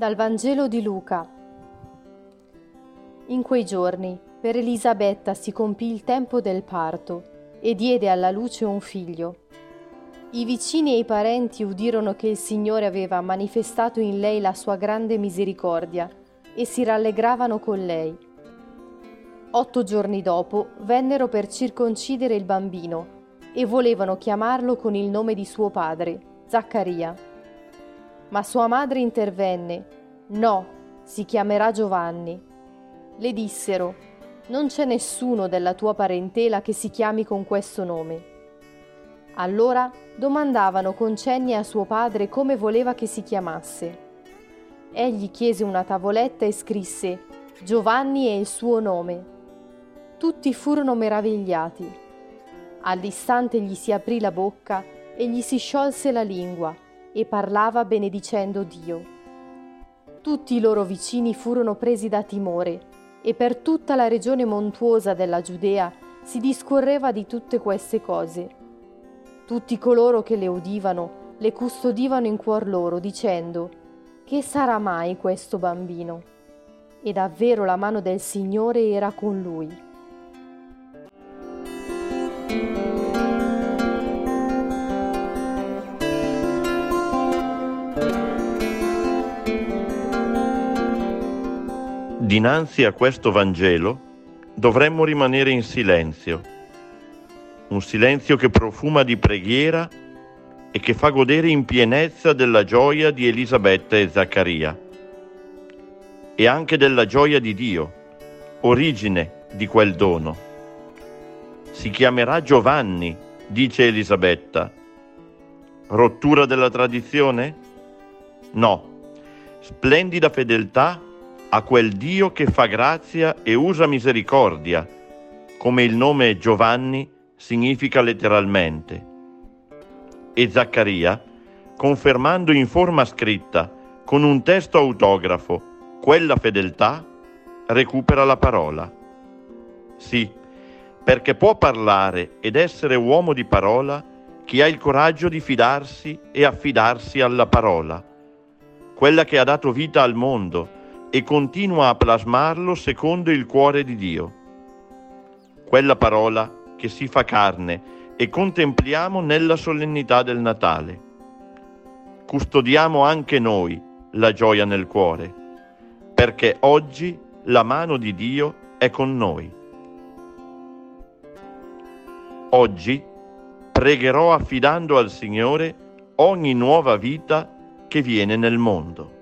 Dal Vangelo di Luca. In quei giorni per Elisabetta si compì il tempo del parto e diede alla luce un figlio. I vicini e i parenti udirono che il Signore aveva manifestato in lei la sua grande misericordia e si rallegravano con lei. Otto giorni dopo vennero per circoncidere il bambino e volevano chiamarlo con il nome di suo padre, Zaccaria. Ma sua madre intervenne. No, si chiamerà Giovanni. Le dissero, non c'è nessuno della tua parentela che si chiami con questo nome. Allora domandavano con cenni a suo padre come voleva che si chiamasse. Egli chiese una tavoletta e scrisse Giovanni è il suo nome. Tutti furono meravigliati. All'istante gli si aprì la bocca e gli si sciolse la lingua e parlava benedicendo Dio. Tutti i loro vicini furono presi da timore e per tutta la regione montuosa della Giudea si discorreva di tutte queste cose. Tutti coloro che le udivano le custodivano in cuor loro dicendo Che sarà mai questo bambino? E davvero la mano del Signore era con lui. Dinanzi a questo Vangelo dovremmo rimanere in silenzio, un silenzio che profuma di preghiera e che fa godere in pienezza della gioia di Elisabetta e Zaccaria e anche della gioia di Dio, origine di quel dono. Si chiamerà Giovanni, dice Elisabetta. Rottura della tradizione? No. Splendida fedeltà a quel Dio che fa grazia e usa misericordia, come il nome Giovanni significa letteralmente. E Zaccaria, confermando in forma scritta, con un testo autografo, quella fedeltà, recupera la parola. Sì, perché può parlare ed essere uomo di parola chi ha il coraggio di fidarsi e affidarsi alla parola, quella che ha dato vita al mondo, e continua a plasmarlo secondo il cuore di Dio. Quella parola che si fa carne e contempliamo nella solennità del Natale. Custodiamo anche noi la gioia nel cuore, perché oggi la mano di Dio è con noi. Oggi pregherò affidando al Signore ogni nuova vita che viene nel mondo.